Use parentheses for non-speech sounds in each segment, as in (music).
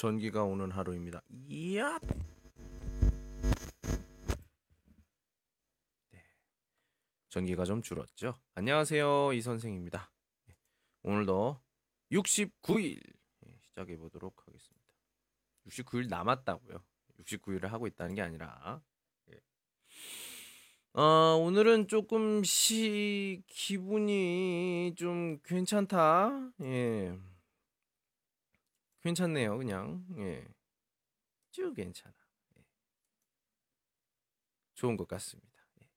전기가 오는 하루입니다. 이야. 네. 전기가 좀 줄었죠. 안녕하세요. 이 선생입니다. 네. 오늘도 69일 시작해 보도록 하겠습니다. 69일 남았다고요. 69일을 하고 있다는 게 아니라 예. 어, 오늘은 조금 시 기분이 좀 괜찮다. 예. 괜찮네요, 그냥. 예. 쭉 괜찮아. 예. 좋은 것 같습니다. 예.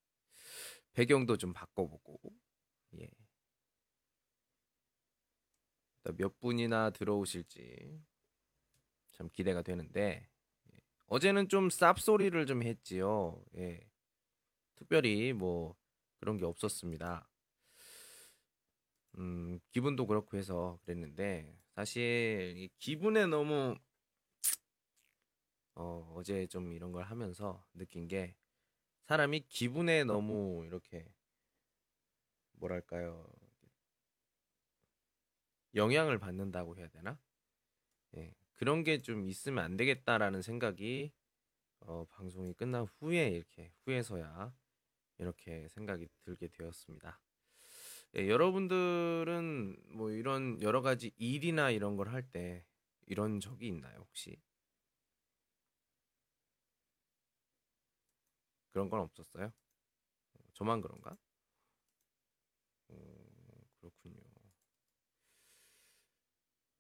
배경도 좀 바꿔보고. 예. 몇 분이나 들어오실지 참 기대가 되는데 예. 어제는 좀 쌉소리를 좀 했지요. 예. 특별히 뭐 그런 게 없었습니다. 음, 기분도 그렇고 해서 그랬는데 사실 이 기분에 너무 (tsk) 어, 어제 좀 이런 걸 하면서 느낀 게 사람이 기분에 너무 이렇게 뭐랄까요 영향을 받는다고 해야 되나? 예, 그런 게 좀 있으면 안 되겠다라는 생각이 어, 방송이 끝난 후에 이렇게 후에서야 이렇게 생각이 들게 되었습니다. 예, 여러분들은 뭐 이런 여러 가지 일이나 이런 걸 할 때 이런 적이 있나요, 혹시? 그런 건 없었어요? 어, 저만 그런가? 어, 그렇군요.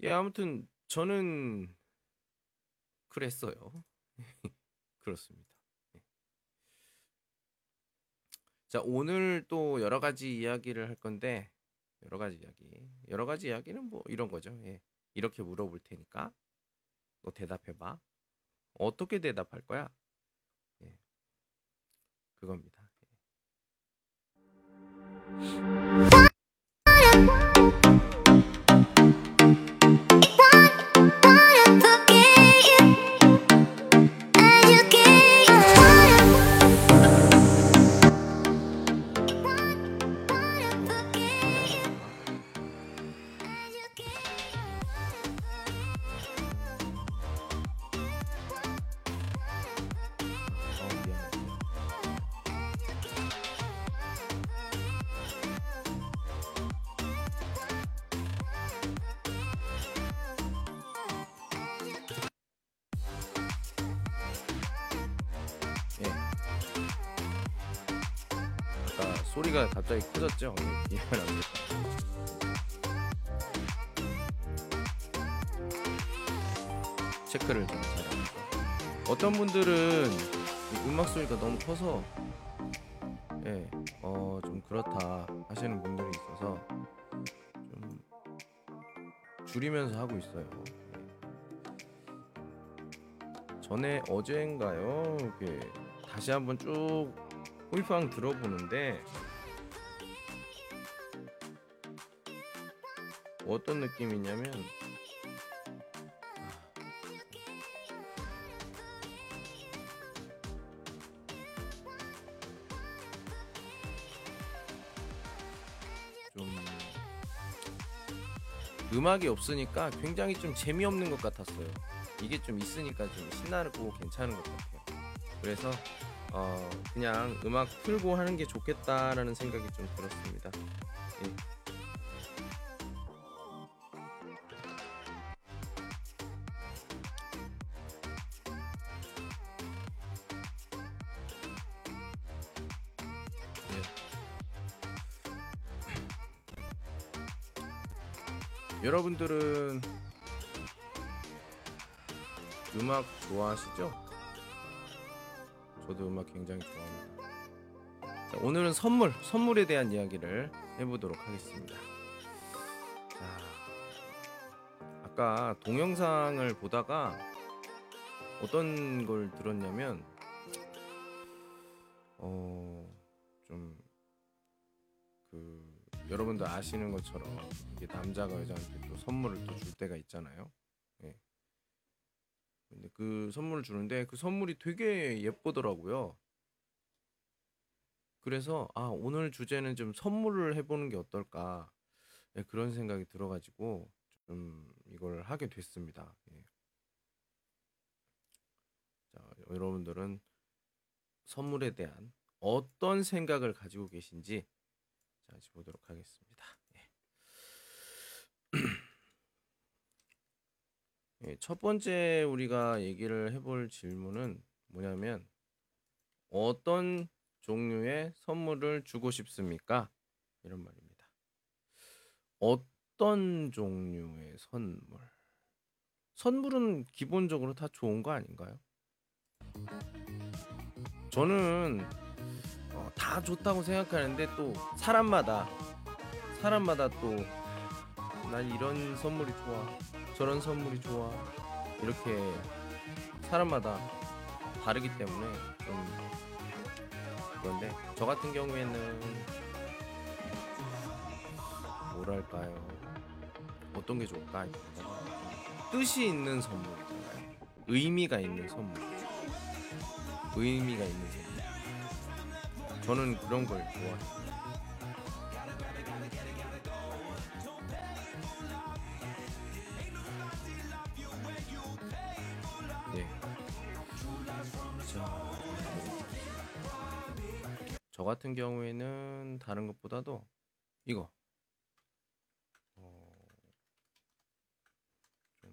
예, 아무튼 저는 그랬어요. (laughs) 그렇습니다. 예. 자, 오늘 또 여러 가지 이야기를 할 건데 여러 가지 이야기. 여러 가지 이야기는 뭐 이런 거죠. 예. 이렇게 물어볼 테니까 너 대답해 봐. 어떻게 대답할 거야? 예. 그겁니다. 어, 갑자기 커졌죠? 예, 미안합니다. 체크를 좀 잘합니다. 어떤 분들은 이 음악 소리가 너무 커서 예, 어, 좀 그렇다 하시는 분들이 있어서 좀 줄이면서 하고 있어요. 예. 전에 어제인가요? 이렇게 다시 한번 쭉 홀팡 들어보는데 어떤 느낌이냐면 좀 음악이 없으니까 굉장히 좀 재미없는 것 같았어요. 이게 좀 있으니까 좀 신나고 괜찮은 것 같아요. 그래서 어 그냥 음악 틀고 하는 게 좋겠다라는 생각이 좀 들었습니다. 분들은 음악 좋아하시죠? 저도 음악 굉장히 좋아합니다. 자, 오늘은 선물, 선물에 대한 이야기를 해보도록 하겠습니다. 자, 아까 동영상을 보다가 어떤 걸 들었냐면, 어, 좀, 그, 여러분들 아시는 것처럼, 이게 남자가 여자한테 또 선물을 또 줄 때가 있잖아요. 예. 근데 그 선물을 주는데 그 선물이 되게 예쁘더라고요. 그래서 아 오늘 주제는 좀 선물을 해보는 게 어떨까 예, 그런 생각이 들어가지고 좀 이걸 하게 됐습니다. 예. 여러분들은 선물에 대한 어떤 생각을 가지고 계신지 자, 보도록 하겠습니다. 예. 예, 첫 번째 우리가 얘기를 해볼 질문은 뭐냐면 어떤 종류의 선물을 주고 싶습니까? 이런 말입니다. 어떤 종류의 선물? 선물은 기본적으로 다 좋은 거 아닌가요? 저는 어, 다 좋다고 생각하는데 또 사람마다 사람마다 또 난 이런 선물이 좋아 저런 선물이 좋아. 이렇게 사람마다 다르기 때문에 좀 그런데 저 같은 경우에는 뭐랄까요? 어떤 게 좋을까? 뜻이 있는 선물이잖아요 의미가 있는 선물. 의미가 있는 선물. 저는 그런 걸 좋아해요 같은 경우에는 다른 것보다도 이거 어, 좀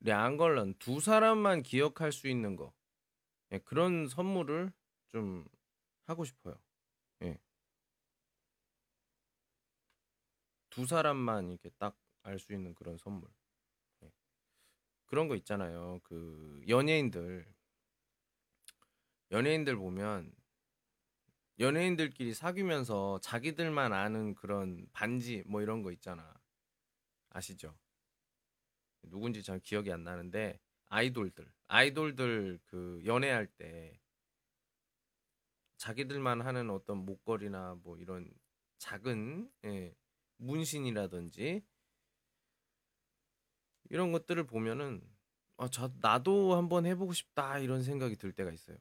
량걸런 두 사람만 기억할 수 있는 거 예, 그런 선물을 좀 하고 싶어요. 예. 두 사람만 이렇게 딱 알 수 있는 그런 선물. 예. 그런 거 있잖아요. 그 연예인들 연예인들 보면 연예인들끼리 사귀면서 자기들만 아는 그런 반지 뭐 이런 거 있잖아. 아시죠? 누군지 잘 기억이 안 나는데 아이돌들 아이돌들 그 연애할 때 자기들만 하는 어떤 목걸이나 뭐 이런 작은 예, 문신이라든지 이런 것들을 보면은 아, 저 나도 한번 해보고 싶다 이런 생각이 들 때가 있어요.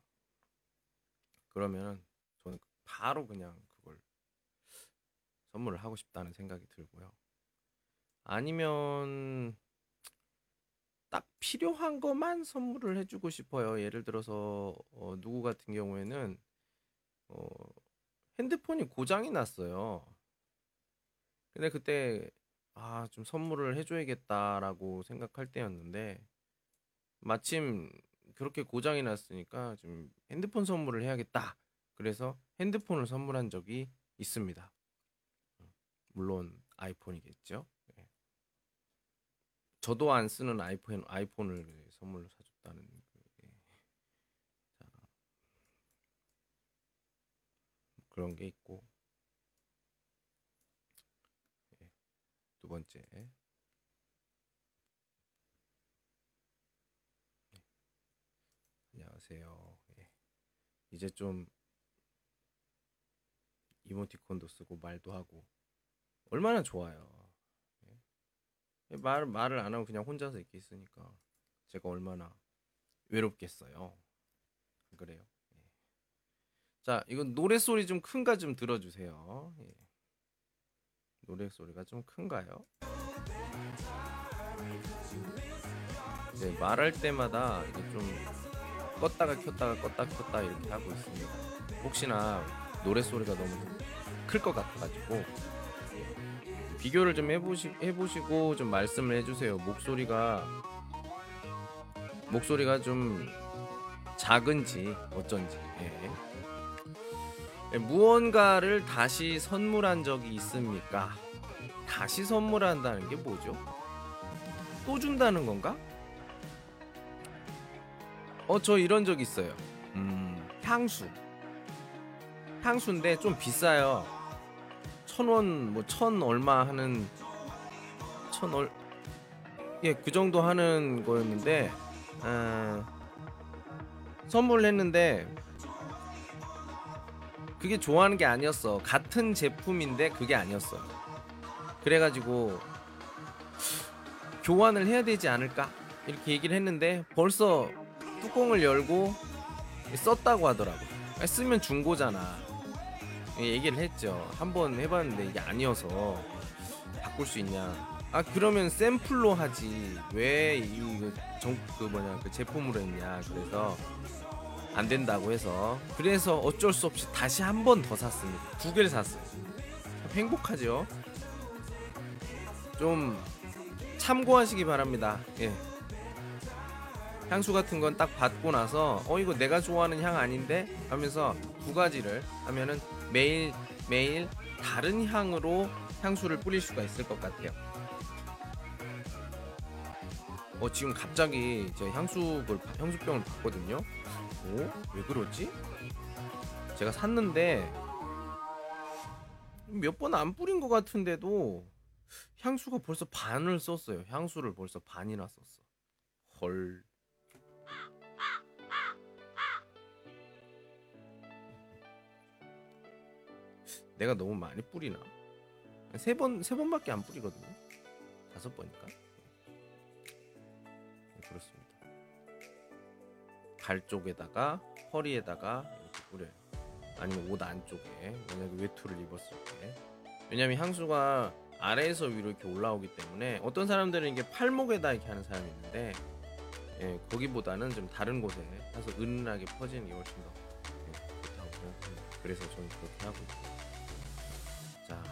그러면 저는 바로 그냥 그걸 선물을 하고 싶다는 생각이 들고요. 아니면 딱 필요한 것만 선물을 해주고 싶어요. 예를 들어서 어, 누구 같은 경우에는 어, 핸드폰이 고장이 났어요. 근데 그때 아, 좀 선물을 해줘야겠다라고 생각할 때였는데 마침 그렇게 고장이 났으니까 좀 핸드폰 선물을 해야겠다. 그래서 핸드폰을 선물한 적이 있습니다. 물론 아이폰이겠죠. 예. 저도 안 쓰는 아이폰 아이폰을 선물로 사줬다는 그, 예. 자, 그런 게 있고 예. 두 번째 예. 안녕하세요. 예. 이제 좀 이모티콘도 쓰고 말도 하고 얼마나 좋아요. 예. 말 말을 안 하고 그냥 혼자서 이렇게 있으니까 제가 얼마나 외롭겠어요. 안 그래요? 예. 자, 이건 노래 소리 좀 큰가 좀 들어주세요. 예. 노래 소리가 좀 큰가요? 네, 말할 때마다 이게 좀 껐다가 켰다가 껐다 켰다 이렇게 하고 있습니다. 혹시나 노래 소리가 너무 클 것 같아가지고 비교를 좀 해보시 해보시고 좀 말씀을 해주세요. 목소리가 목소리가 좀 작은지 어쩐지. 예. 예, 무언가를 다시 선물한 적이 있습니까? 다시 선물한다는 게 뭐죠? 또 준다는 건가? 어, 저 이런 적 있어요. 음, 향수. 향수인데 좀 비싸요. 천 원, 뭐, 천 얼마 하는, 천 얼, 예, 그 정도 하는 거였는데, 아, 선물을 했는데, 그게 좋아하는 게 아니었어. 같은 제품인데 그게 아니었어. 그래가지고, 교환을 해야 되지 않을까? 이렇게 얘기를 했는데, 벌써 뚜껑을 열고 썼다고 하더라고. 요 쓰면 중고잖아. 얘기를 했죠. 한번 해봤는데 이게 아니어서 바꿀 수 있냐. 아 그러면 샘플로 하지 왜 이거 정그 뭐냐 그 제품으로 했냐 그래서 안 된다고 해서 그래서 어쩔 수 없이 다시 한 번 더 샀습니다. 두 개를 샀어요. 행복하죠? 좀 참고하시기 바랍니다. 예. 향수 같은 건 딱 받고 나서 어 이거 내가 좋아하는 향 아닌데? 하면서 두 가지를 하면은 매일 매일 다른 향으로 향수를 뿌릴 수가 있을 것 같아요. 어 지금 갑자기 저 향수를 향수병을 봤거든요. 오? 왜 그러지? 제가 샀는데 몇 번 안 뿌린 것 같은데도 향수가 벌써 반을 썼어요. 향수를 벌써 반이나 썼어. 헐. 내가 너무 많이 뿌리나? 세 번, 세 번밖에 안 뿌리거든요. 다섯 그렇습니다. 발 쪽에다가, 허리에다가 이렇게 뿌려요. 아니면 옷 안쪽에, 만약에 외투를 입었을 때. 왜냐면 향수가 아래에서 위로 이렇게 올라오기 때문에 어떤 사람들은 이게 팔목에다 이렇게 하는 사람이 있는데, 예, 거기보다는 좀 다른 곳에 해서 은은하게 퍼지는 게 훨씬 더 예, 좋다고 생각합니다. 그래서 저는 그렇게 하고 있어요. 자,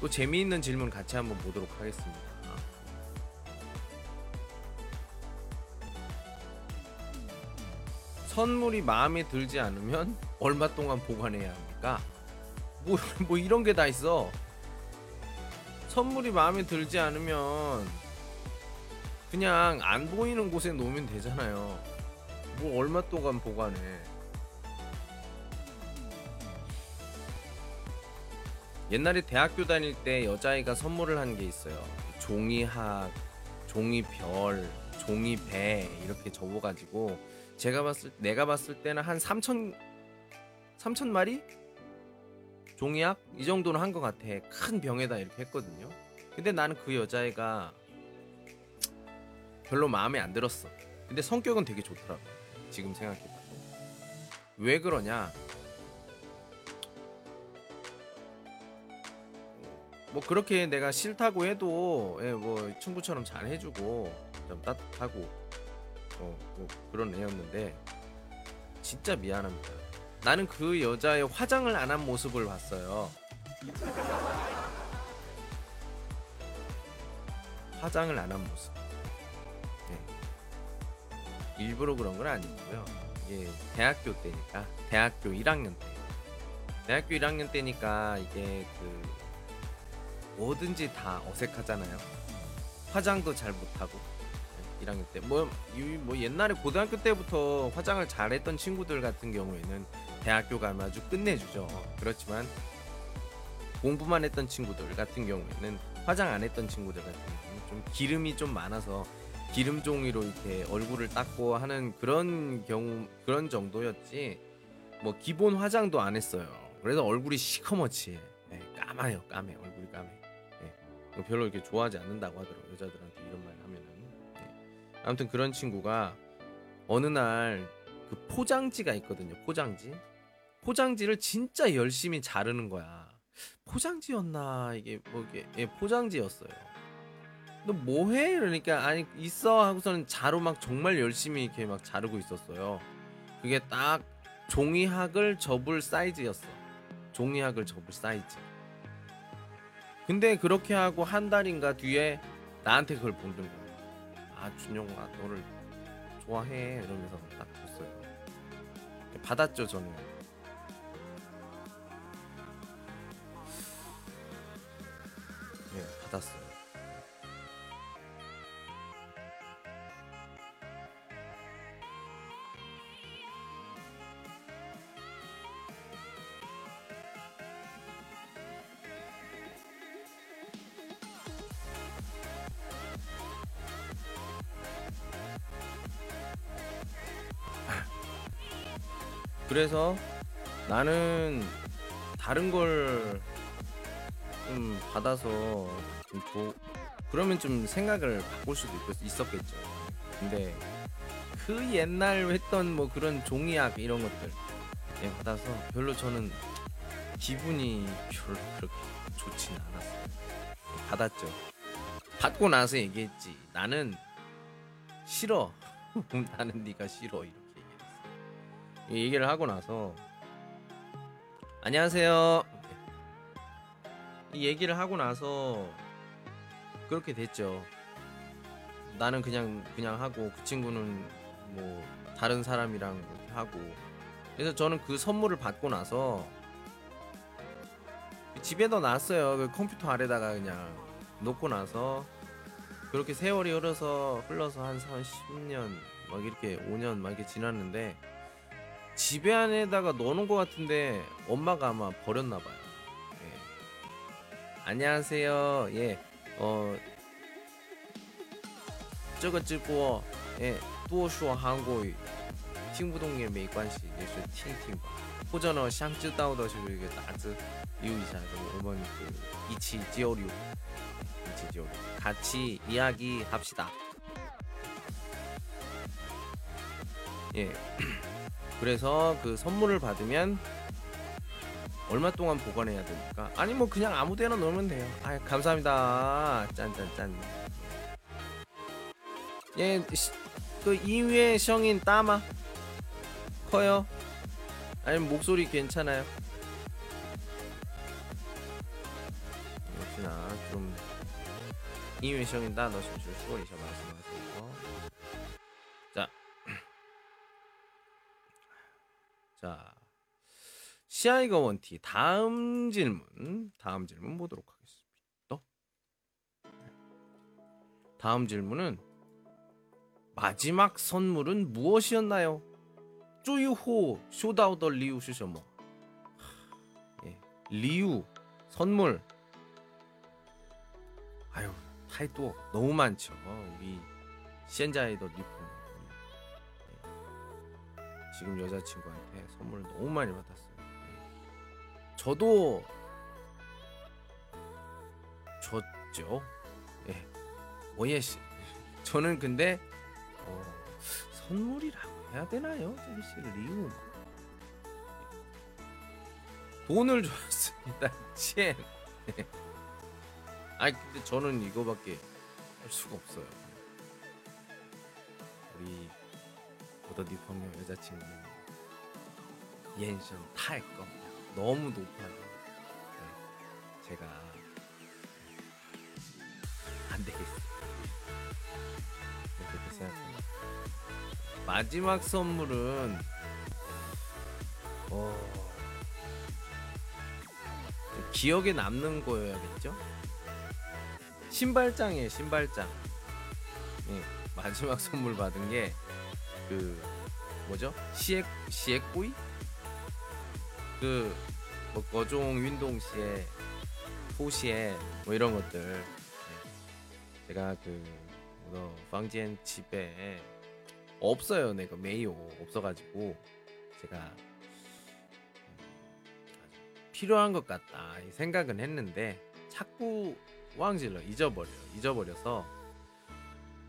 또 재미있는 질문 같이 한번 보도록 하겠습니다. 선물이 마음에 들지 않으면 (laughs) 얼마 동안 보관해야 합니까? 뭐, (laughs) 뭐 이런 게 다 있어. 선물이 마음에 들지 않으면 그냥 안 보이는 곳에 놓으면 되잖아요. 뭐 얼마 동안 보관해. 옛날에 대학교 다닐 때 여자아이가 선물을 한 게 있어요. 종이학, 종이별, 종이배 이렇게 접어가지고 제가 봤을 내가 봤을 때는 한 3천 3천 마리 종이학 이 정도는 한 것 같아. 큰 병에다 이렇게 했거든요. 근데 나는 그 여자애가 별로 마음에 안 들었어. 근데 성격은 되게 좋더라고. 지금 생각해봐도 왜 그러냐? 뭐 그렇게 내가 싫다고 해도 예, 뭐 친구처럼 잘 해주고 좀 따뜻하고 어, 뭐 그런 애였는데 진짜 미안합니다. 나는 그 여자의 화장을 안 한 모습을 봤어요. 화장을 안 한 모습. 네. 일부러 그런 건 아니고요. 이게 대학교 때니까 대학교 1학년 때. 대학교 1학년 때니까 이게 그 뭐든지 다 어색하잖아요. 화장도 잘 못하고 1학년 때. 뭐, 뭐 옛날에 고등학교 때부터 화장을 잘했던 친구들 같은 경우에는 대학교 가면 아주 끝내주죠. 그렇지만 공부만 했던 친구들 같은 경우에는 화장 안 했던 친구들 같은 경우는 좀 기름이 좀 많아서 기름 종이로 이렇게 얼굴을 닦고 하는 그런 경우 그런 정도였지 뭐 기본 화장도 안 했어요. 그래서 얼굴이 시커멓지. 네, 까마요, 까매 얼굴이 까매. 네, 별로 이렇게 좋아하지 않는다고 하더라고 여자들한테 이런 말. 아무튼 그런 친구가 어느 날 그 포장지가 있거든요. 포장지. 포장지를 진짜 열심히 자르는 거야. 포장지였나 이게 뭐 이게 예, 포장지였어요. 너 뭐해? 그러니까 아니 있어 하고서는 자로 막 정말 열심히 이렇게 막 자르고 있었어요. 그게 딱 종이학을 접을 사이즈였어. 종이학을 접을 사이즈. 근데 그렇게 하고 한 달인가 뒤에 나한테 그걸 보는 거야. 아 준영아 너를 좋아해 이러면서 딱 줬어요. 받았죠 저는. 예 받았어요. 그래서 나는 다른 걸 좀 받아서 좀 조, 그러면 좀 생각을 바꿀 수도 있, 있었겠죠. 근데 그 옛날 했던 뭐 그런 종이약 이런 것들 예, 받아서 별로 저는 기분이 별로 그렇게 좋지는 않았어요. 받았죠. 받고 나서 얘기했지. 나는 싫어. (laughs) 나는 네가 싫어 이렇게 얘기를 하고 나서 안녕하세요. 이 얘기를 하고 나서 그렇게 됐죠. 나는 그냥 그냥 하고 그 친구는 뭐 다른 사람이랑 하고 그래서 저는 그 선물을 받고 나서 집에다 놨어요. 그 컴퓨터 아래다가 그냥 놓고 나서 그렇게 세월이 흘러서 흘러서 한 30년 막 이렇게 5년 막 이렇게 지났는데 집에 안에다가 넣어놓은 것 같은데 엄마가 아마 버렸나 봐요. 예. 안녕하세요. 예. 어. 这个直播哎多说韩国语听不懂也没关系也是听听吧或者呢想知道的就是一个大字留一下我们그一起交流一起交流같이 이야기합시다 예 (clears throat) 그래서 그 선물을 받으면 얼마 동안 보관해야 됩니까? 아니 뭐 그냥 아무 데나 넣으면 돼요. 아 감사합니다. 짠짠짠. 예, 시- 그 이외 성인 따마 커요? 아니면 목소리 괜찮아요? 역시나 좀 이외 성인 따 넣으시면 수고이셔 말씀하세요. 자. 시아이가 원티 다음 질문 다음 질문 보도록 하겠습니다. 다음 질문은 마지막 선물은 무엇이었나요? 쪼유호 쇼다우더 리우 슈셔머 예, 리우 선물 아유 타이또 너무 많죠 우리 시엔자이더 예. 지금 여자친구한테 선물을 너무 많이 받았어요 저도 줬죠. 예. 오예 씨. 저는 근데 어, 선물이라고 해야 되나요? 저기 씨 리우. 돈을 줬습니다. (laughs) 첸. 예. 아니 근데 저는 이거밖에 할 수가 없어요. 보더디 펑녀 여자친구는 옌션 탈 겁니다. 너무 높아서 네, 제가 안 되겠어요. 네, 그렇게 생각합니다. 마지막 선물은 어, 기억에 남는 거여야겠죠? 신발장이에요, 신발장. 예, 마지막 선물 받은 게 그 뭐죠? 시에 시에꼬이? 그 뭐 거종 운동 시에 호시에 뭐 이런 것들 네. 제가 그 뭐, 방지엔 집에 없어요 내가 메이오 없어가지고 제가 필요한 것 같다 이 생각은 했는데 자꾸 왕질러 잊어버려요 잊어버려서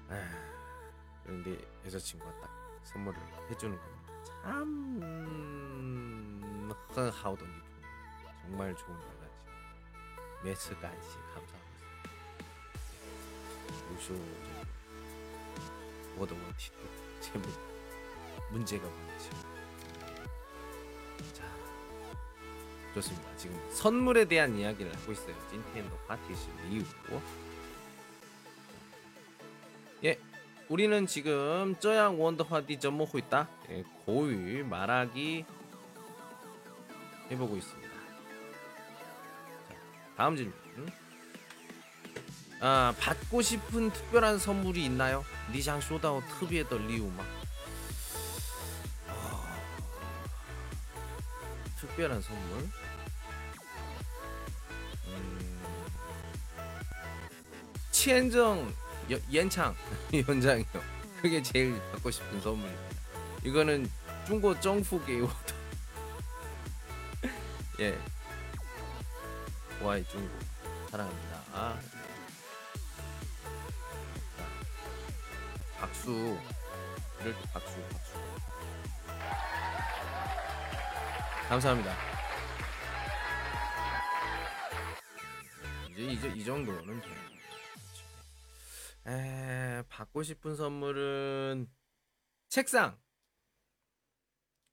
아, 그런데 여자친구가 딱 선물을 해주는 겁니다. 참 허하오던 이품 정말 좋은 여가지. 매스까지 감사합니다. 요쇼 워더워티도 제문 문제가 많죠. 자 좋습니다. 지금 선물에 대한 이야기를 하고 있어요. 찐텐도 파티시 이후고 우리는 지금 쩌양 원더화디 점먹고 있다 예, 고유 말하기 해보고 있습니다. 자, 다음 질문. 아 받고 싶은 특별한 선물이 있나요? 니장 쇼다오 특비에더 리우마. 어, 특별한 선물. 음, 치엔정 여- 연창 (laughs) 연장이요. 그게 제일 받고 싶은 선물입니다. 이거는 중국 정부계 (laughs) 예. 와이 중국 사랑합니다. 아. 자, 박수. 이럴 때 박수, 박수. 감사합니다. 이제 이제 이 정도는. 에 받고 싶은 선물은 책상,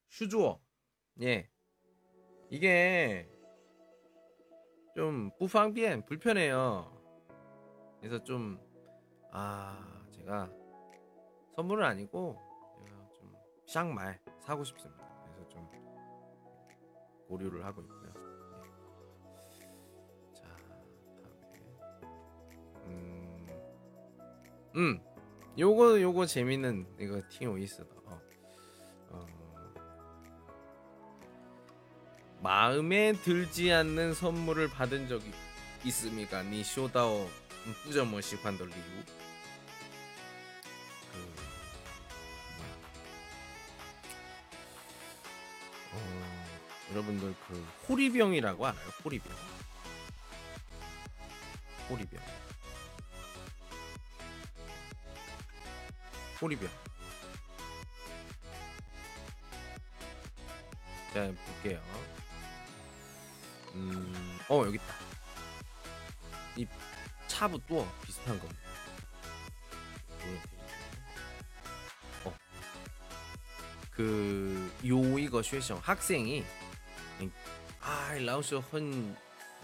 슈즈워. 예. 이게 좀 부팡비엔 불편해요. 그래서 좀 아 제가 선물은 아니고 좀 샹말 사고 싶습니다. 그래서 좀 고려를 하고 있고 음 요거 요거 재밌는 이거 팅 오이스다. 어. 어, 마음에 들지 않는 선물을 받은 적이 있습니까? 니 쇼다오 뿌저머시 관돌리유. 그 뭐야? 어, 여러분들 그 호리병이라고 알아요? 호리병. 호리병. 호리병. 자 볼게요. 음, 어 여기 있다. 이 차부 또 비슷한 거. 어, 그 요 이거 쉐성 학생이 아 라오스 헌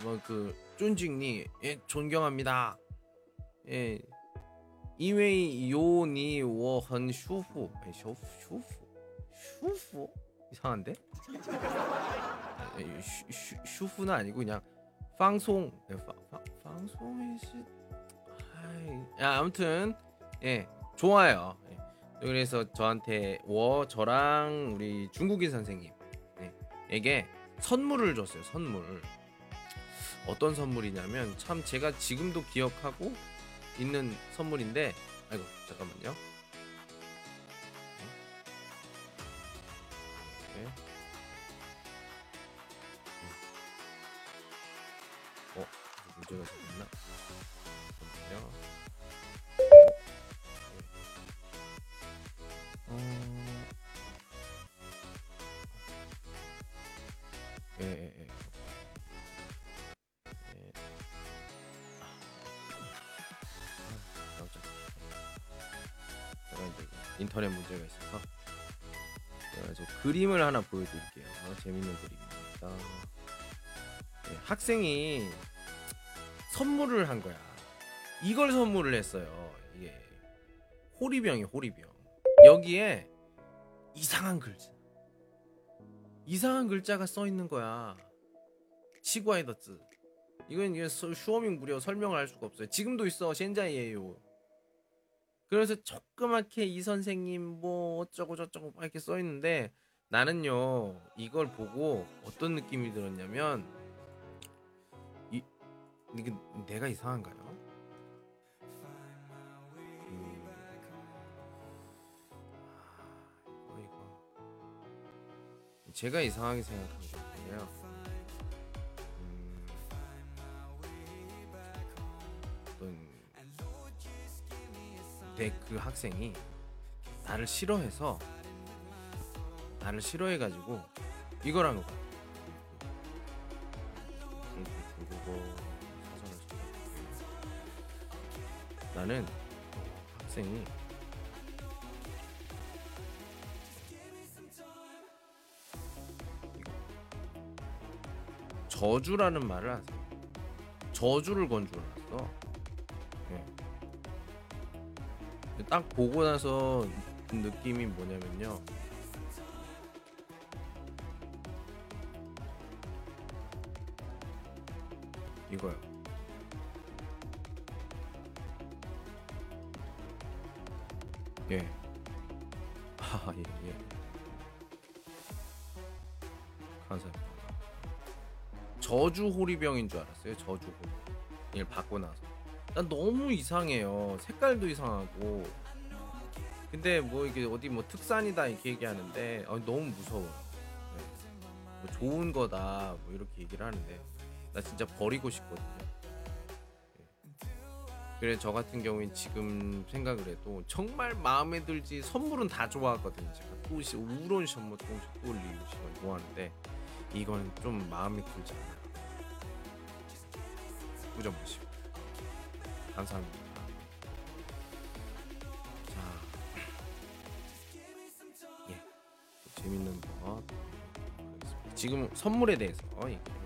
뭐 그 존중니 예 존경합니다. 예 슈후 이상한데? 예, 슈, 슈, 슈후는 아니고 그냥 방송 예, 파, 파, 방송이 시 아이, 야, 아무튼 예 좋아요. 예. 그래서 저한테 워 저랑 우리 중국인 선생님 예, 에게 선물을 줬어요. 선물 어떤 선물이냐면 참 제가 지금도 기억하고 있는 선물인데 아이고 잠깐만요. 네. 어 문제가 그림을 하나 보여드릴게요. 재밌는 그림입니다. 예, 학생이 선물을 한 거야. 이걸 선물을 했어요. 이게 호리병이 호리병. 여기에 이상한 글자. 이상한 글자가 써 있는 거야. 치과이더츠. 이건 이게 서- 슈어밍 무려 설명을 할 수가 없어요. 지금도 있어. 젠자이에요. 그래서 조그맣게 이 선생님 뭐 어쩌고 저쩌고 막 이렇게 써 있는데 나는요 이걸 보고 어떤 느낌이 들었냐면 이 이게 내가 이상한가요? 음, 아, 제가 이상하게 생각한 거고요. 음, 그 학생이 나를 싫어해서 나를 싫어해가지고 한 거야. 중국어 사전을. 나는 학생이 저주라는 말을 하세요. 저주를 건줄 알았어. 예. 딱 보고 나서 느낌이 뭐냐면요. 이거요. 예. (laughs) 아, 예, 예. 감사합니다. 저주 호리병인 줄 알았어요. 저주 호리. 이걸 받고 나서. 난 너무 이상해요. 색깔도 이상하고. 근데 뭐 이게 어디 뭐 특산이다 이렇게 얘기하는데 아, 너무 무서워요. 네. 뭐 좋은 거다 뭐 이렇게 얘기를 하는데 나 진짜 버리고 싶거든요. 네. 그래 저 같은 경우엔 지금 생각을 해도 정말 마음에 들지 선물은 다 좋아하거든요. 제가 또시 우론 선물 동시 시간 좋아하는데 이건 좀 마음에 들지 않아요. 꾸져보시고 감사합니다. 자, 예, 또 재밌는 거 하겠습니다. 지금 선물에 대해서 얘기를 해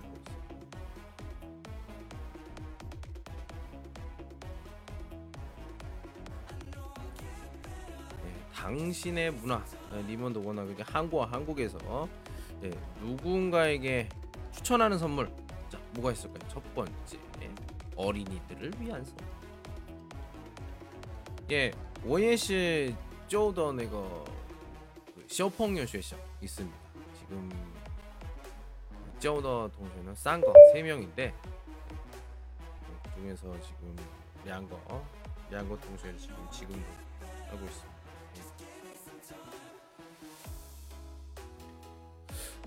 당신의 문화 네, 리먼드 워낙에 한국과 한국에서 네, 누군가에게 추천하는 선물 자 뭐가 있을까요? 첫 번째 어린이들을 위한 선물. 예, 我也是做的那个小朋友学校 있습니다. 지금 教的 동생은 싼거 3명인데 그 중에서 지금 양거 양거 동생 지금 지금도 하고 있습니다.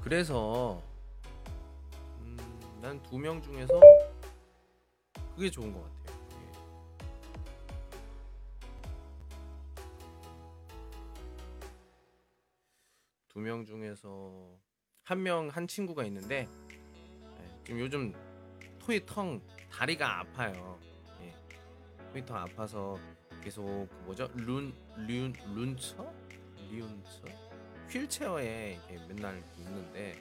그래서 음, 난 두 명 중에서 그게 좋은 것 같아요. 두 명 중에서 한 명 한 친구가 있는데 예, 지금 요즘 토이텅 다리가 아파요. 예, 토이텅 아파서 계속 그 뭐죠 룬, 룬, 룬처? 리운처? 휠체어에 맨날 있는데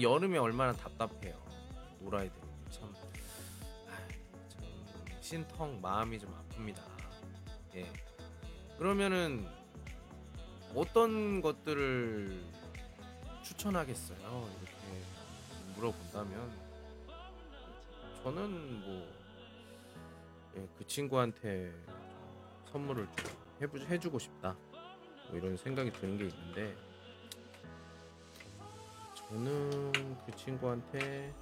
여름에 얼마나 답답해요. 놀아야 되는데 참, 참 신텅 마음이 좀 아픕니다. 예. 그러면은 어떤 것들을 추천하겠어요? 이렇게 물어본다면 저는 뭐 예, 그 친구한테 선물을 좀 해부, 해주고 싶다 뭐 이런 생각이 드는 게 있는데 저는 그 친구한테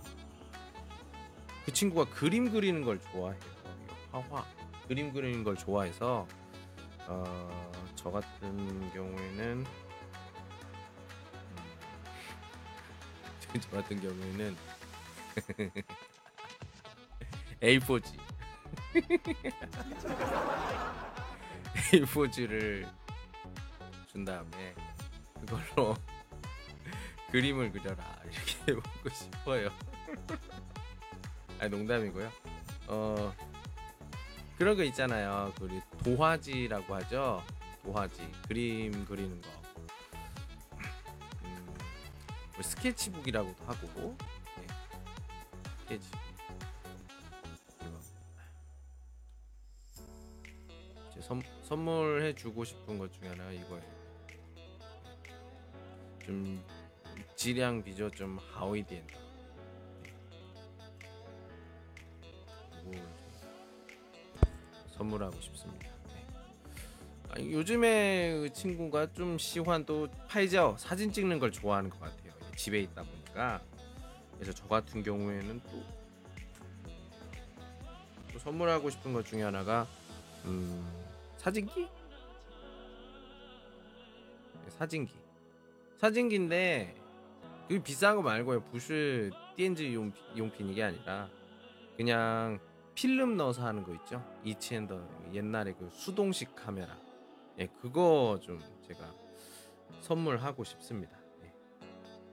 그 친구가 그림 그리는 걸 좋아해요. 화화 그림 그리는 걸 좋아해서 어, 저 같은 경우에는 음, (laughs) 저 같은 경우에는 (laughs) A4지 (laughs) A4지를 준 다음에 그걸로 그림을 그려라 (laughs) 이렇게 해보고 싶어요. (laughs) 아 농담이고요. 어 그런 거 있잖아요. 그 우리 도화지라고 하죠. 도화지 그림 그리는 거. 음, 뭐 스케치북이라고도 하고. 네. 스케치. 이거. 제 선, 선물해 주고 싶은 것 중에 하나가 이거예요. 좀 质量比较好一点的 이거 좀 선물하고 싶습니다. 네. 아니, 요즘에 그 친구가 좀 시환도 팔죠. 사진 찍는 걸 좋아하는 것 같아요. 집에 있다 보니까 그래서 저 같은 경우에는 또, 또 선물하고 싶은 것 중에 하나가 음, 사진기? 네, 사진기. 사진기인데 그 비싼 거 말고요. 부실 띠엔즈 용, 용品 이게 아니라 그냥 필름 넣어서 하는 거 있죠. 이치엔더 옛날에 그 수동식 카메라. 예, 그거 좀 제가 선물하고 싶습니다. 예.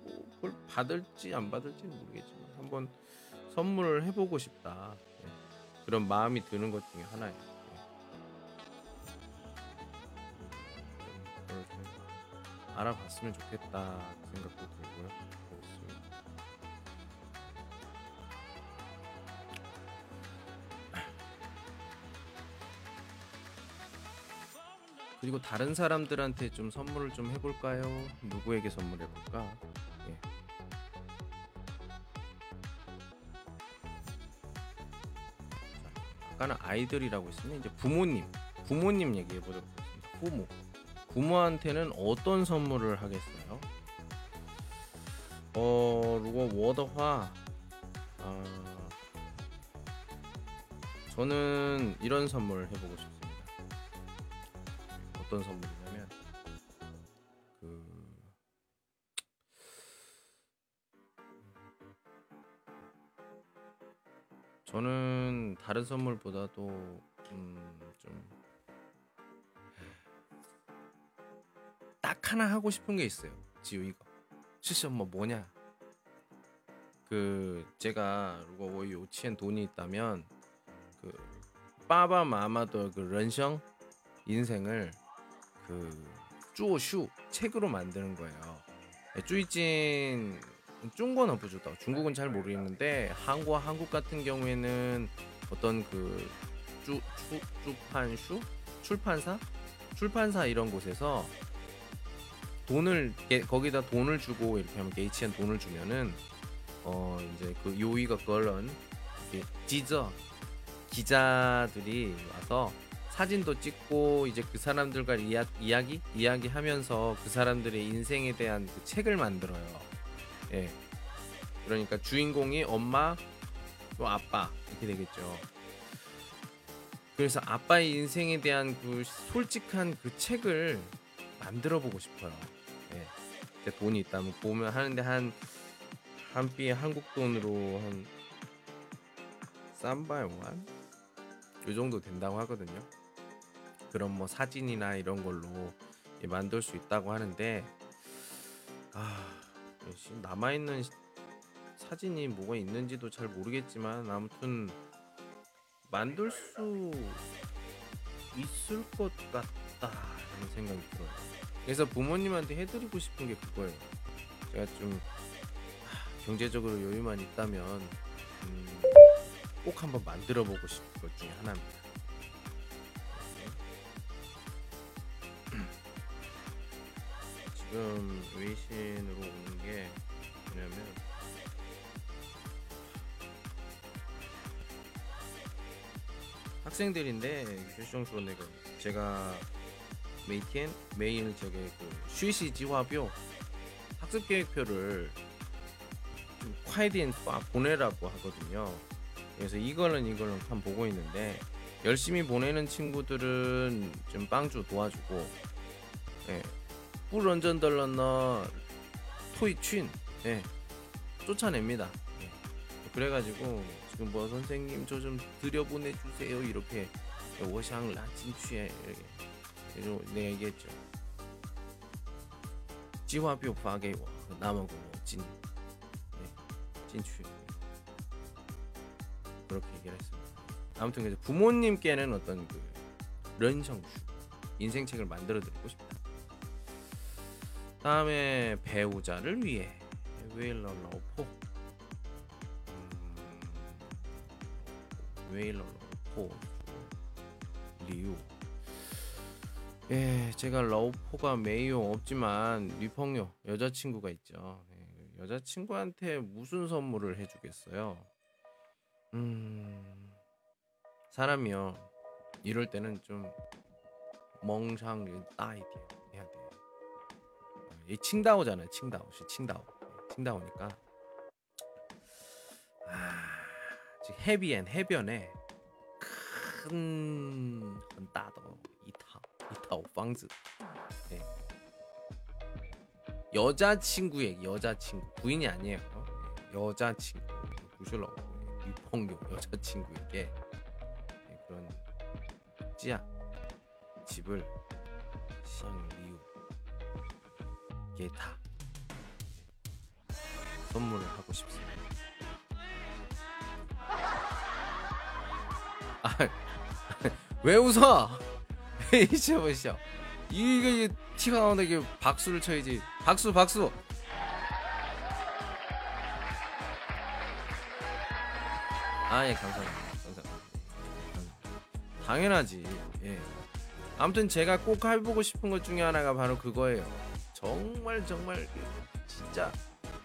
뭐 그걸 받을지 안 받을지는 모르겠지만 한번 선물을 해보고 싶다. 예. 그런 마음이 드는 것 중에 하나예요. 알아봤으면 좋겠다 생각도 들고요. 그렇습니다. (clears throat) 그리고 다른 사람들한테 좀 선물을 좀 해볼까요? 누구에게 선물해볼까? 예. 자, 아까는 아이들이라고 했으면 이제 부모님, 부모님 얘기해보도록 하겠습니다. 부모, 부모한테는 어떤 선물을 하겠어요? 어, 루고 워더화. 아, 저는 이런 선물 해보고 싶습니다. 어떤 선물이냐면, 그, 저는 다른 선물보다도, 음, 좀, 딱 하나 하고 싶은 게 있어요. 지우 이거. 실시 뭐 뭐냐? 그 제가 如果我有钱 돈이 있다면 그 빠바 마마도 그 런성 인생을 그 쭈오슈 책으로 만드는 거예요. 쭈이진 중국어는 부주다. 중국은 잘 모르겠는데 한국 한국 같은 경우에는 어떤 그 쭈, 쭈, 쭈판슈 출판사 출판사 이런 곳에서 돈을 게- 거기다 돈을 주고 이렇게 하면 게이치한 돈을 주면은 어 이제 그 요이가 걸런 지저 기자들이 와서 사진도 찍고 이제 그 사람들과 이야, 이야기 이야기하면서 그 사람들의 인생에 대한 그 책을 만들어요. 예. 그러니까 주인공이 엄마 또 아빠 이렇게 되겠죠. 그래서 아빠의 인생에 대한 그 솔직한 그 책을 만들어 보고 싶어요. 돈이 있다면 보면 하는데 한 한삐 한국 돈으로 한 쌈바이완 요 정도 된다고 하거든요. 그런 뭐 사진이나 이런 걸로 예, 만들 수 있다고 하는데 아 지금 남아 있는 사진이 뭐가 있는지도 잘 모르겠지만 아무튼 만들 수 있을 것 같다라는 생각이 들어요. 그래서 부모님한테 해드리고 싶은 게 그거예요. 제가 좀 경제적으로 여유만 있다면 음, 꼭 한번 만들어보고 싶은 것 중에 하나입니다. (clears throat) 지금 외신으로 오는 게 뭐냐면 학생들인데 조시종 프로네가 제가 메이티엔 매일 저게 그 쉬시 지화표 학습 계획표를 좀 콰이딘 빠 보내라고 하거든요. 그래서 이거는 이거는 참 보고 있는데 열심히 보내는 친구들은 좀 빵주 도와주고 예. 뿔 언전 달러나 토이 춘 예. 쫓아냅니다. 예. 그래가지고 지금 뭐 선생님 저 좀 들여보내주세요 이렇게 워샹 라친 취에 이렇게 그래서 내가 얘기했죠. 지화표 파게워 남아고 진 예. 진취 그렇게 얘기를 했습니다. 아무튼 그래서 부모님께는 어떤 그 人生书 인생책을 만들어 드리고 싶다. 다음에 배우자를 위해 为了老婆 음, 为了老婆礼物 예, 제가 老婆가 没有 없지만 女朋友 여자친구가 있죠. 예, 여자친구한테 무슨 선물을 해주겠어요? 음, 사람이요. 이럴 때는 좀 멍상 따이디 해야 돼. 이 칭다오잖아요. 칭다오, 시 칭다오, 예, 칭다오니까. 아, 지금 해비엔 해변에 큰 헌 따도 이타오 방즈. 예. 여자친구의 여자친구 부인이 아니에요. 예, 여자친구 구슬러 유펑요 여자친구에게 예, 그런 찌야 집을 샹리우 게타 선물을 하고 싶습니다. 아, (laughs) 왜 웃어? (laughs) 이제 보시죠. 이게 티가 나오는데 이게 박수를 쳐야지. 박수 박수. 아예 감사합니다. 감사합니다. 당연하지. 예. 아무튼 제가 꼭 해보고 싶은 것 중에 하나가 바로 그거예요. 정말 정말 진짜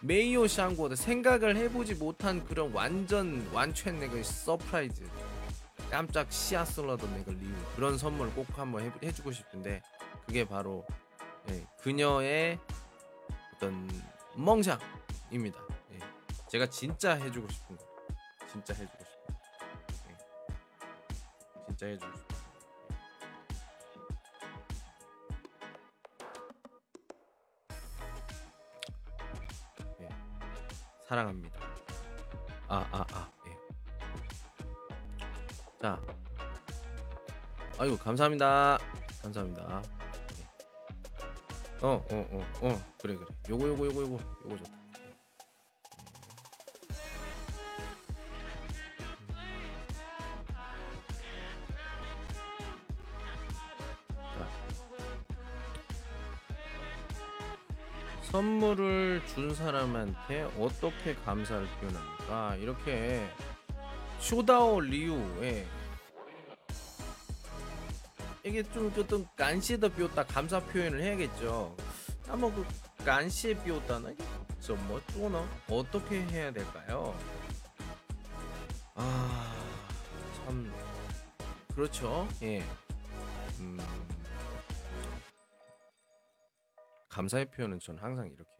没有想过도 생각을 해보지 못한 그런 완전 완全내가 surprise 깜짝 吓死了도 내가 礼物 그런 선물을 꼭 한번 해, 해주고 싶은데 그게 바로 예, 그녀의 어떤 멍상입니다. 예. 제가 진짜 해주고 싶은 거, 진짜 해주고 싶은 거, 예. 진짜 해주고 싶은 거. 예. 사랑합니다. 아, 아, 아, 예. 자, 아이고 감사합니다. 감사합니다. 어어어어 어, 어, 어. 그래 그래. 요거 요거 요거 요거 요거 좋다. 선물을 준 사람한테 어떻게 감사를 표현합니까? 이렇게 쇼다오 리우에 이게 좀 어떤 간시더 비었다 감사 표현을 해야겠죠. 한번 그 간시에 비었다는 좀뭐 또는 어떻게 해야 될까요? 아, 참 그렇죠. 예. 음, 감사의 표현은 전 항상 이렇게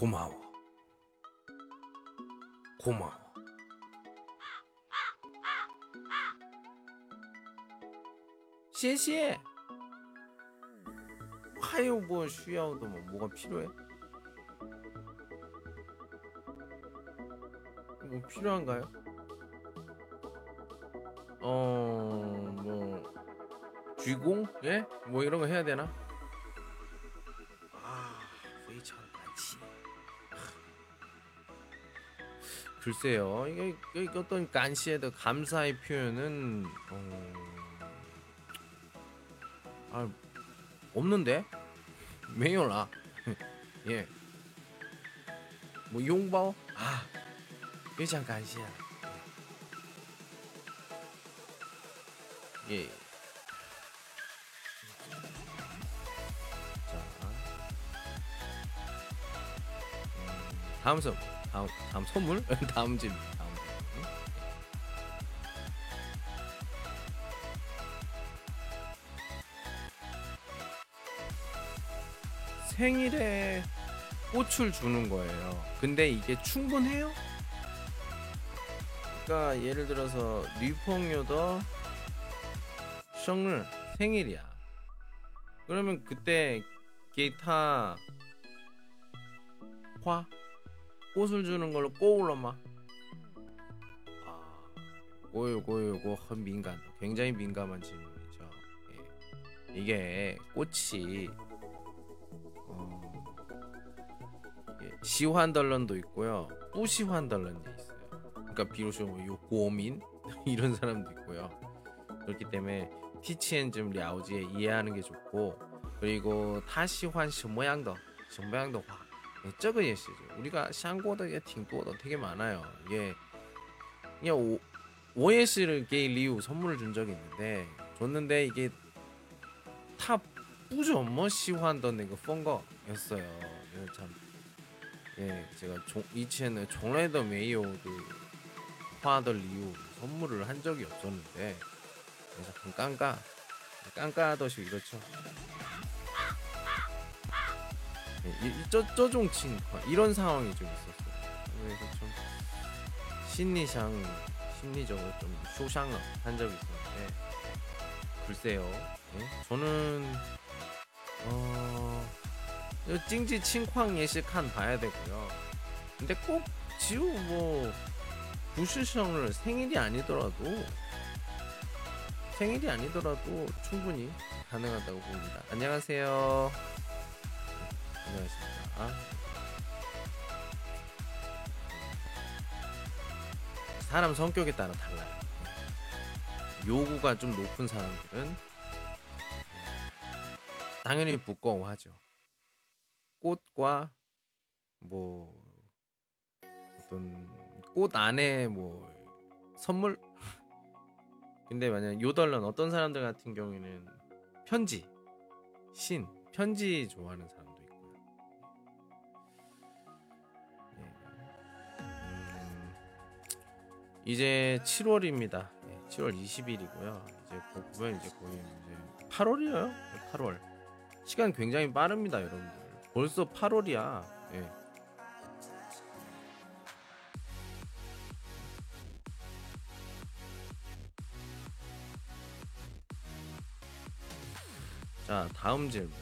고마워. 고마워. 시에시에. 하요 뭐 쉬야도 뭐 뭐가 필요해? 뭐 필요한가요? 어, 뭐 쥐공? 예? 뭐 이런 거 해야 되나? 글쎄요. 이게, 이게 어떤 간시에도 감사의 표현은 어... 아, 없는데 메요라 (laughs) 예. 뭐 용바오 아 일장 간시야. 예. 음, 다음 수. 다음 다음 선물, (laughs) 다음 집, 다음 집. 생일에 꽃을 주는 거예요. 근데 이게 충분해요? 그러니까 예를 들어서 리펑요더 생일 생일이야. 그러면 그때 기타 화 꽃을 주는 걸로 꼬울러마. 아 요거 요거 요거 민감. 굉장히 민감한 질문이죠. 예. 이게 꽃이 어, 예. 시환덜런도 있고요. 뿌시환덜런도 있어요. 그러니까 비로소 뭐 요 고민? (laughs) 이런 사람도 있고요. 그렇기 때문에 티치엔즘 아우지에 이해하는 게 좋고 그리고 타시환 시모양도 시모양더 화 这个也是 우리가 想过的也挺多的 되게 많아요. 이게 그냥 오, 오예시를 게 리우 선물을 준 적이 있는데 줬는데 이게 타 뿌죠 뭐 시환던 내가 펑거였어요. 그래서 참 예, 제가 종, 이치에는 종래더 메이오드 화더 리우 선물을 한 적이 없었는데 그래서 좀 깡까 깡까더시 이렇죠. 예, 이- 이- 저 저종 칭화 이런 상황이 좀 있었어요. 그래서 좀 심리상 심리적으로 좀 쇼샹을 한 적이 있었는데 글쎄요. 예? 저는 어 찡지 칭쾅 예시칸 봐야 되고요. 근데 꼭 지우 뭐 부시성을 생일이 아니더라도 생일이 아니더라도 충분히 가능하다고 봅니다. 안녕하세요. 네, 안녕하십니까. 사람 성격에 따라 달라요. 요구가 좀 높은 사람들은 당연히 부끄러워하죠. 꽃과 뭐 어떤 꽃 안에 뭐 선물 (laughs) 근데 만약 요덜런 어떤 사람들 같은 경우에는 편지 신 편지 좋아하는 사람 이제 7월입니다. 7월 20일이고요. 이제 보면 이제 거의 이제 8월이에요. 8월. 시간 굉장히 빠릅니다, 여러분들. 벌써 8월이야. 예. 자, 다음 질문.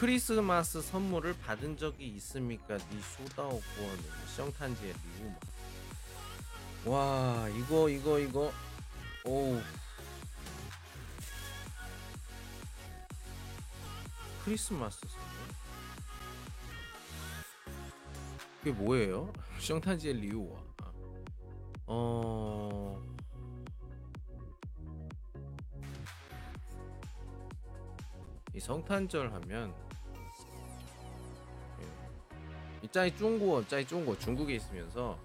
크리스마스 선물을 받은 적이 있습니까? 니 쇼다오권 션탄지의 리우마 와 이거 이거 이거 오우 크리스마스 선물? 그게 뭐예요? (laughs) 션탄지의 리우와 어... 이 성탄절 하면 이 짜이 중국 짜이 중국 중국에 있으면서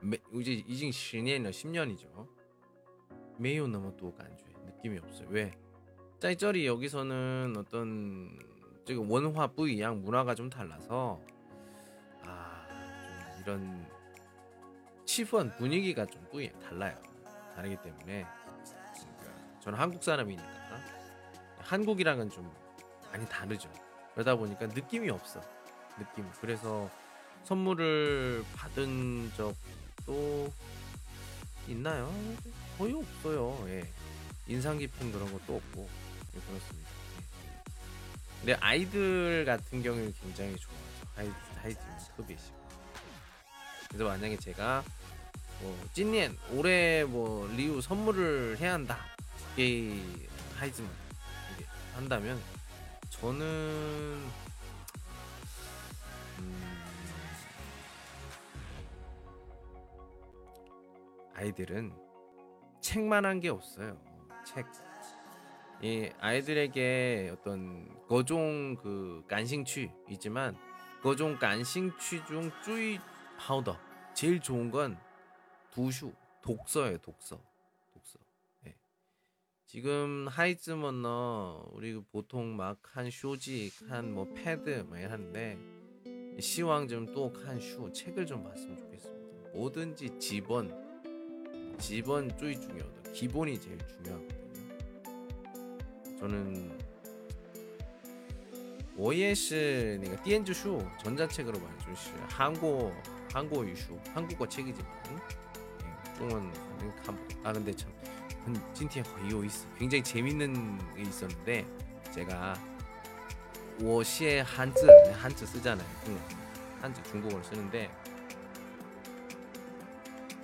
매, 이제 이징 10년이나 10년이죠. 매우 너무 또 간주해 느낌이 없어요. 왜? 짜이쩌리 여기서는 어떤 지금 원화 뿌이양 문화가 좀 달라서 아 좀 이런 치푸한 분위기가 좀 뿌이 달라요. 다르기 때문에 그러니까 저는 한국 사람이니까 한국이랑은 좀 많이 다르죠. 그러다 보니까 느낌이 없어. 느낌. 그래서 선물을 받은 적도 있나요? 거의 없어요. 예. 인상 깊은 그런 것도 없고 예, 그렇습니다. 예. 근데 아이들 같은 경우는 굉장히 좋아하죠. 아이들, 아이들 소비시고. 그래서 만약에 제가 뭐 찐년 올해 뭐 리우 선물을 해야 한다. 이게 하이즈만 이게 한다면 저는 아이들은 책만 한 게 없어요. 책. 이 아이들에게 어떤 거종 그 간싱취이지만 거종 간싱취 중 쭈이 파우더 제일 좋은 건 두슈 독서예요 독서 독서 예. 지금 하이즈먼너 우리 보통 막 한 쇼지 한뭐 패드 뭐 하는데 시황 좀또한 슈 책을 좀 봤으면 좋겠습니다 뭐든지 집원 집원 쪼이 중요하다 기본이 제일 중요하거든요 저는 我也是那个电子书 전자책으로 봐요. 就是 한국 한국어 슈 한국어 책이지만 예, 중원 간 아, 근데 참 찐티에 거의 있어. 굉장히 재밌는 게 있었는데 제가 我写 한자 한자 쓰잖아요. 중 한자 중국어를 쓰는데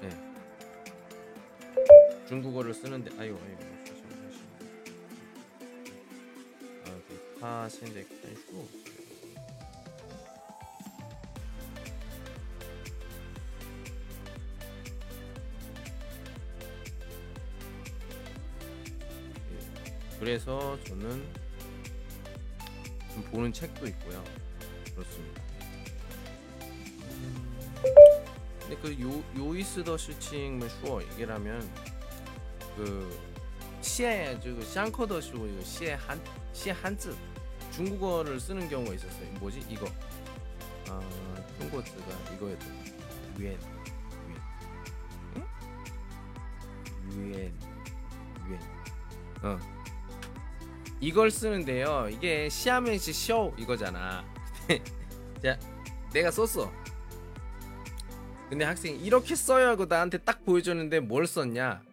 예. 중국어를 쓰는데 아유 아유 아, 그, 파센데 칸슈 그래서 저는 좀 보는 책도 있고요. 그렇습니다. 근데 그 요, 요이스 더 슈칭 뭐, 슈어 이게라면 그 시에 그 샹커더 슈 이거 시에 한 시에 한字 중국어를 쓰는 경우가 있었어요. 뭐지 이거? 아 중국어가 이거였던 유엔 유엔 유엔 어 이걸 쓰는데요. 이게 시아멘시 쇼 이거잖아. (laughs) 자 내가 썼어. 근데 학생이 이렇게 써야 하고 나한테 딱 보여줬는데 뭘 썼냐?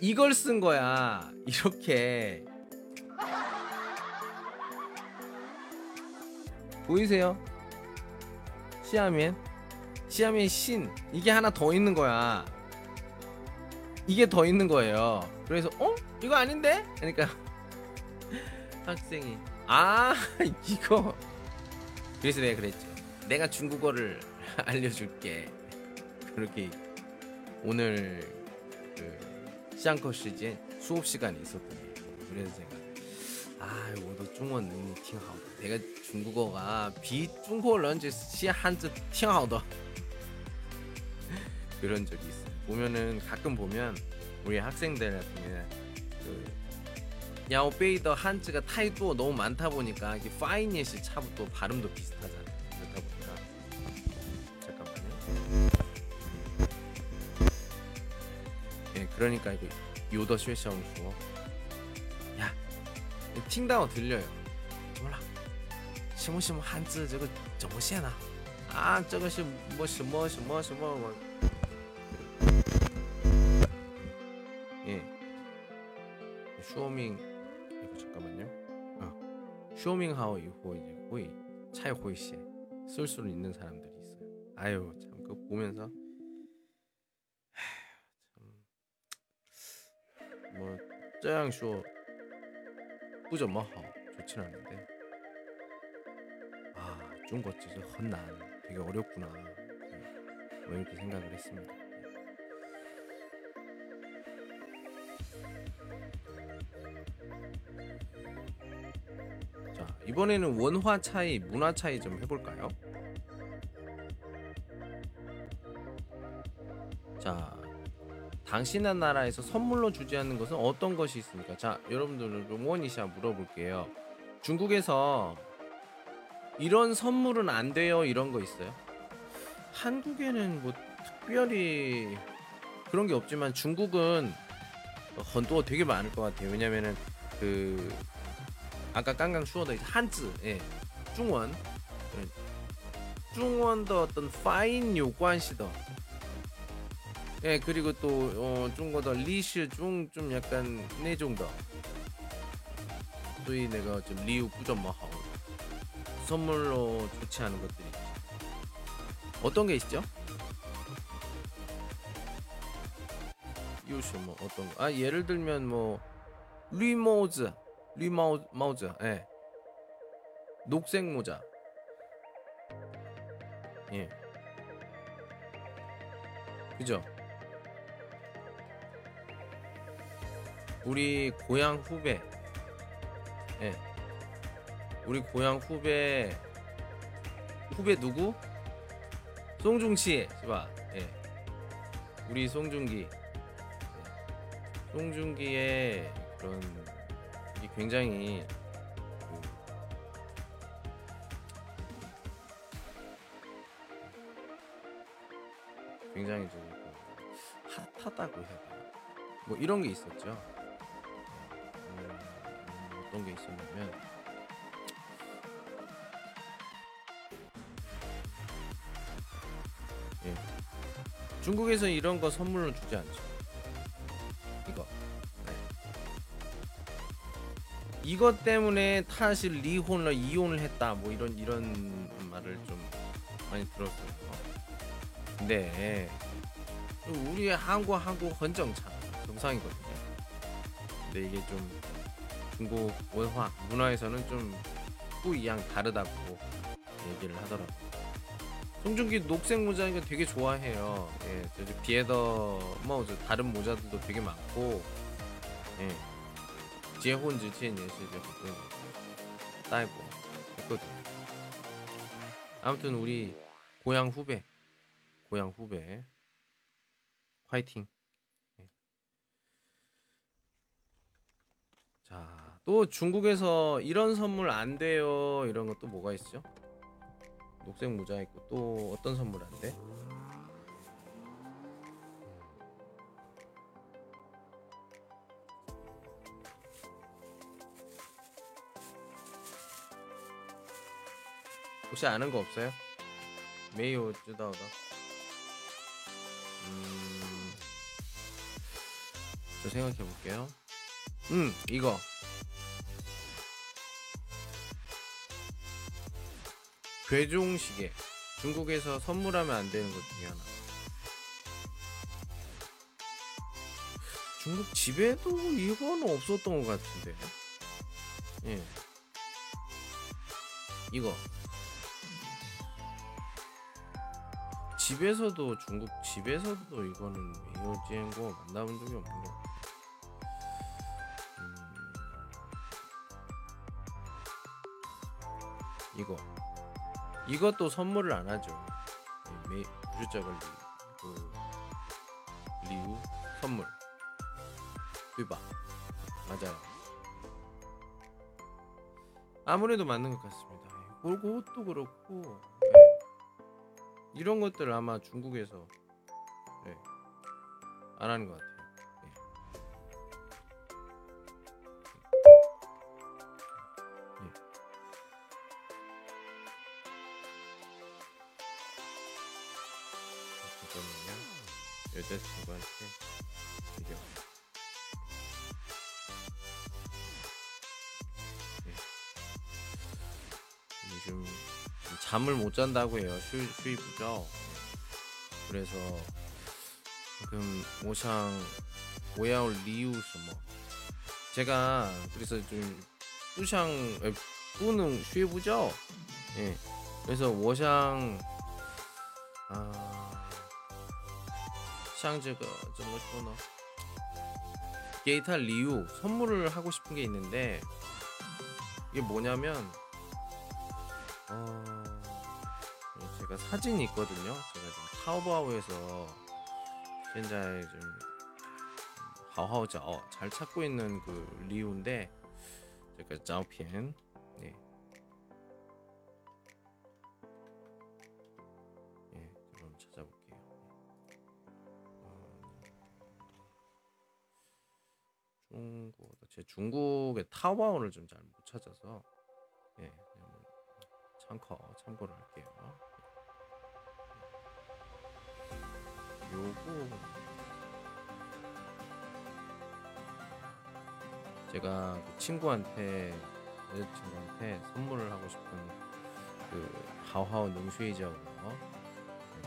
이걸 쓴 거야. 이렇게. 보이세요? 시아멘. 시아멘 신. 이게 하나 더 있는 거야. 이게 더 있는 거예요. 그래서 어? 이거 아닌데? 그러니까 (laughs) 학생이 아 (laughs) 이거 그래서 내가 그랬죠. 내가 중국어를 (laughs) 알려줄게. 그렇게 오늘 그 시장커 시즌 수업 시간이 있었거든요. 그래서 제가 아, 我的中文能力挺好的. 내가 중국어가 比中国人这些汉字挺好的. (laughs) 그런 적이 있어요. 보면은 가끔 보면 우리 학생들 같은 경우에 그 야오베이더 한즈가 타이도 너무 많다 보니까 이게 파이니시 차부터 발음도 비슷하 그러니까 이거 요더 실성 주어. 야, 팅다오 들려요. 몰라. 시무시무 한지 저거 정신아. 아, 저것이 뭐, 뭐, 뭐, 뭐, 뭐. 예. 쇼밍 이거 잠깐만요. 어. 아, 쇼밍하오 이후 이제 호이 차이 호이 씨쓸 수는 있는 사람들이 있어요. 아유 참그 보면서 뭐 짜양쇼 꾸저 뭐하 좋진 않은데. 아 중고찌저 헛난. 되게 어렵구나. 뭐 이렇게 생각을 했습니다. 자 이번에는 원화 차이 문화 차이 좀 해볼까요? 자 당신의 나라에서 선물로 주지 않는 것은 어떤 것이 있습니까? 자, 여러분들 롱원이샤 물어볼게요. 중국에서 이런 선물은 안 돼요 이런 거 있어요? 한국에는 뭐 특별히 그런 게 없지만 중국은 헌도 되게 많을 것 같아요. 왜냐면은 그 아까 깡깡 슈어의 한즈, 예, 중원, 예, 중원의 어떤 파인 요관시더, 예, 그리고 또 어, 리시 중좀 약간 내종더, 소위 내가 좀 리우 부점 뭐 하고 선물로 좋지 않은 것들이. 어떤 게 있죠? 有什么 어떤 거? 아 예를 들면 뭐 绿帽子, 绿帽 帽子, 예, 녹색 모자, 예, 그죠? 우리 고향 후배, 예, 우리 고향 후배 후배 누구? 송중치, 씨바, 예, 우리 송중기. 송중기의 그런 이게 굉장히 그 굉장히 좀그 핫하다고 해야 되나? 뭐 이런 게 있었죠. 어떤 게 있었냐면 예. 중국에서 이런 거 선물로 주지 않죠. 이거. 네. 이것 때문에 사실 리혼을 이혼을 했다 뭐 이런 이런 말을 좀 많이 들었어요. 근데 우리 한국 한국 헌정참 정상이거든요. 근데 이게 좀 중국文化 문화에서는 좀 후이양 다르다고 얘기를 하더라고. 송중기 녹색 모자니까 되게 좋아해요. 예, 저 비에더 뭐 저 다른 모자들도 되게 많고, 예, 지혜혼 지친 예시죠 가끔 따이고 했거든. 아무튼 우리 고향 후배, 고향 후배, 화이팅. 예. 자. 또 중국에서 이런 선물 안 돼요. 이런 것도 뭐가 있죠? 녹색 모자 있고 또 어떤 선물 안 돼? 혹시 아는 거 없어요? 메이오 쯔다오다. 음, 저 생각해 볼게요. 음, 이거. 괴종 시계. 중국에서 선물하면 안 되는 것 중에 하나. 중국 집에도 이거는 없었던 것 같은데. 예. 이거. 집에서도 중국 집에서도 이거는 이어지고 만나본 적이 없는 것 음, 이거 이것도 선물을 안 하죠. 메 부주자 관리 그 리우 선물. 그바 맞아요. 아무래도 맞는 것 같습니다. 뭐 그것도 그렇고 네. 이런 것들 아마 중국에서 네. 안 하는 것 같아요. 잠을 못 잔다고 해요. 슈, 슈이프죠. 그래서 지금 모샹 오야올 리우스 뭐. 제가 그래서 좀 뿌샹 에, 뿌는 슈이프죠? 예. 그래서 워샹 아 샹즈가 좀 멋있구나. 게이탈 리우 선물을 하고 싶은 게 있는데 이게 뭐냐면 어... 제가 사진이 있거든요. 제가 지금 타오바오에서 현재 좀 하오하오자오 잘 찾고 있는 그 리우인데 제가 짜오피엔 네. 예, 그럼 찾아볼게요. 어, 중국, 제 중국의 타오바오를 좀 잘 못 찾아서 예, 그냥 참고 참고를 할게요. 요거 제가 그 친구한테 여자친구한테 선물을 하고 싶은 그 하오하오 능수이지하고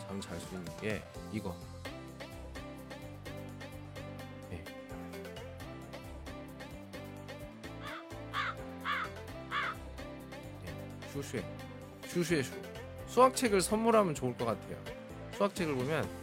잠잘 수 있는 게 이거. 예. 예, 슈슈에 슈슈에 슈. 수학책을 선물하면 좋을 것 같아요. 수학책을 보면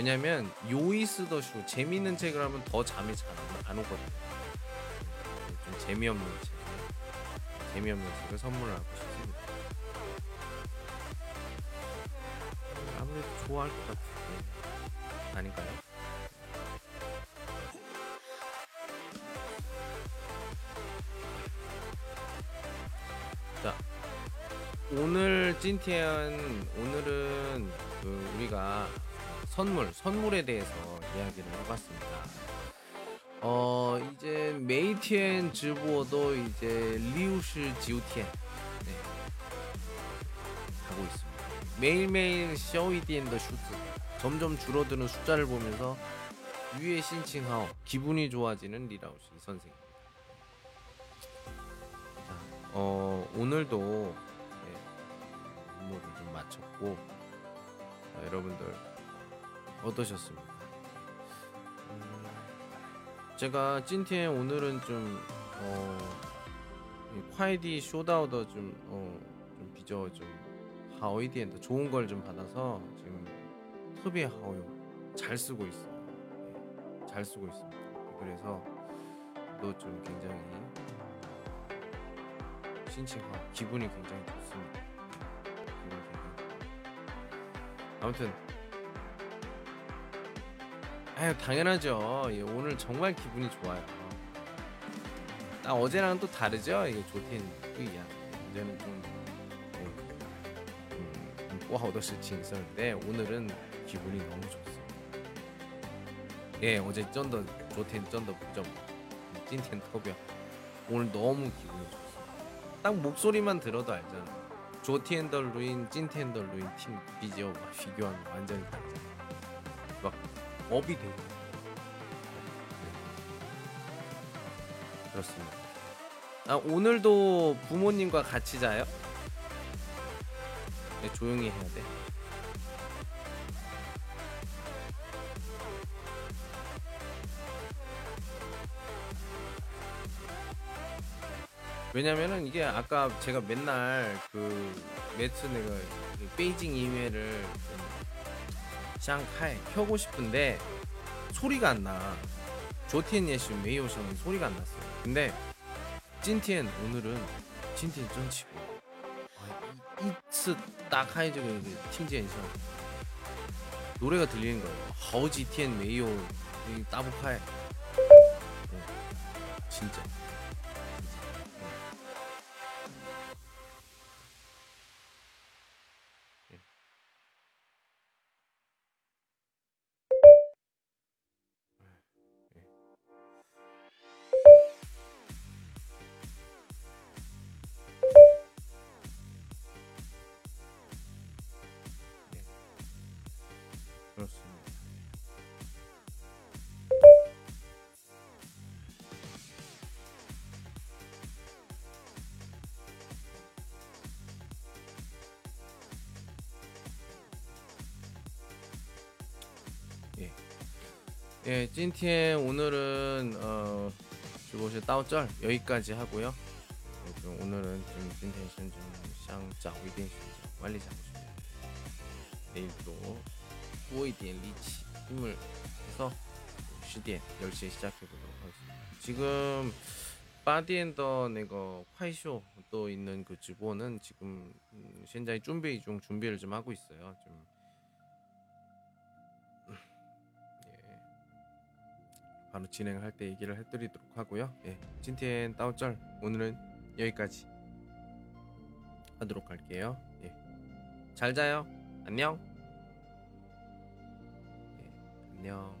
왜냐면 요이스더 슈 재밌는 책을 하면 더 잠이 잘 안 오거든요. 좀 재미없는 책, 재미없는 책을 선물을 하고 싶습니다. 아무래도 좋아할 것 같은데 아닌가요? 자 오늘 찐티안 오늘은 그 우리가 선물 선물에 대해서 이야기를 해봤습니다. 어 이제 메이티엔直播도 이제 六十 九天 네. 하고 있습니다. 매일매일 少一点的 数字 점점 줄어드는 숫자를 보면서 越 心情好 기분이 좋아지는 李老师. 자, 어 오늘도 네, 업무를 좀 마쳤고 자, 여러분들 어떠셨습니까? 음, 제가 찐티엔 오늘은 좀 어, 콰이디 쇼다우더 좀, 어, 좀 비저 좀 하오이디엔더 좋은 걸 좀 받아서 지금 흡의 하오요 잘 쓰고 있어요. 네, 잘 쓰고 있습니다. 그래서 또 좀 굉장히 신칭하 기분이 굉장히 좋습니다. 아무튼 아유 당연하죠. 예, 오늘 정말 기분이 좋아요. 나 어제랑 또 다르죠. 이게 조텐 뿌이야. 어제는 좀 네, 음, 꼬하오더 스칭 있었는데 오늘은 기분이 너무 좋습니다. 예, 어제 쩐더 조텐 쩐더 부정 찐텐 터벼 오늘 너무 기분이 좋습니다. 딱 목소리만 들어도 알잖아. 조티엔더 루인, 찐텐더 루인 팀 비디오와 비교하면 완전히 다르잖아. 막 업이 되고 네. 그렇습니다. 아, 오늘도 부모님과 같이 자요? 네, 조용히 해야 돼. 왜냐면은 이게 아까 제가 맨날 그 매트 내가 그 베이징 이메를 샹카이 켜고 싶은데 소리가 안 나. 조티엔 예시 메이오션은 소리가 안 났어요. 근데 찐티엔 오늘은 찐티엔 쩐치고 아, 이츠 딱 하이즈가 팅지엔션 노래가 들리는 거예요. 하우지티엔 메이오 따보카에 네, 진짜. 찐티엔 오늘은 어, 주보시 따오절 여기까지 하고요. 어, 좀 오늘은 좀 찐텐션 좀 샹짜 위덴 좀 빨리 자고 싶네요. 내일 또 후이디엔 리치 힘을 해서 시디엔 10시에 시작해 보도록 하겠습니다. 지금 바디엔더 내가 화이쇼 또 있는 그 주보는 지금 음, 현재 준비 중 준비를 좀 하고 있어요. 좀 바로 진행을 할 때 얘기를 해드리도록 하고요. 예, 찐티엔 따오절 오늘은 여기까지 하도록 할게요. 예, 잘 자요. 안녕. 예, 안녕.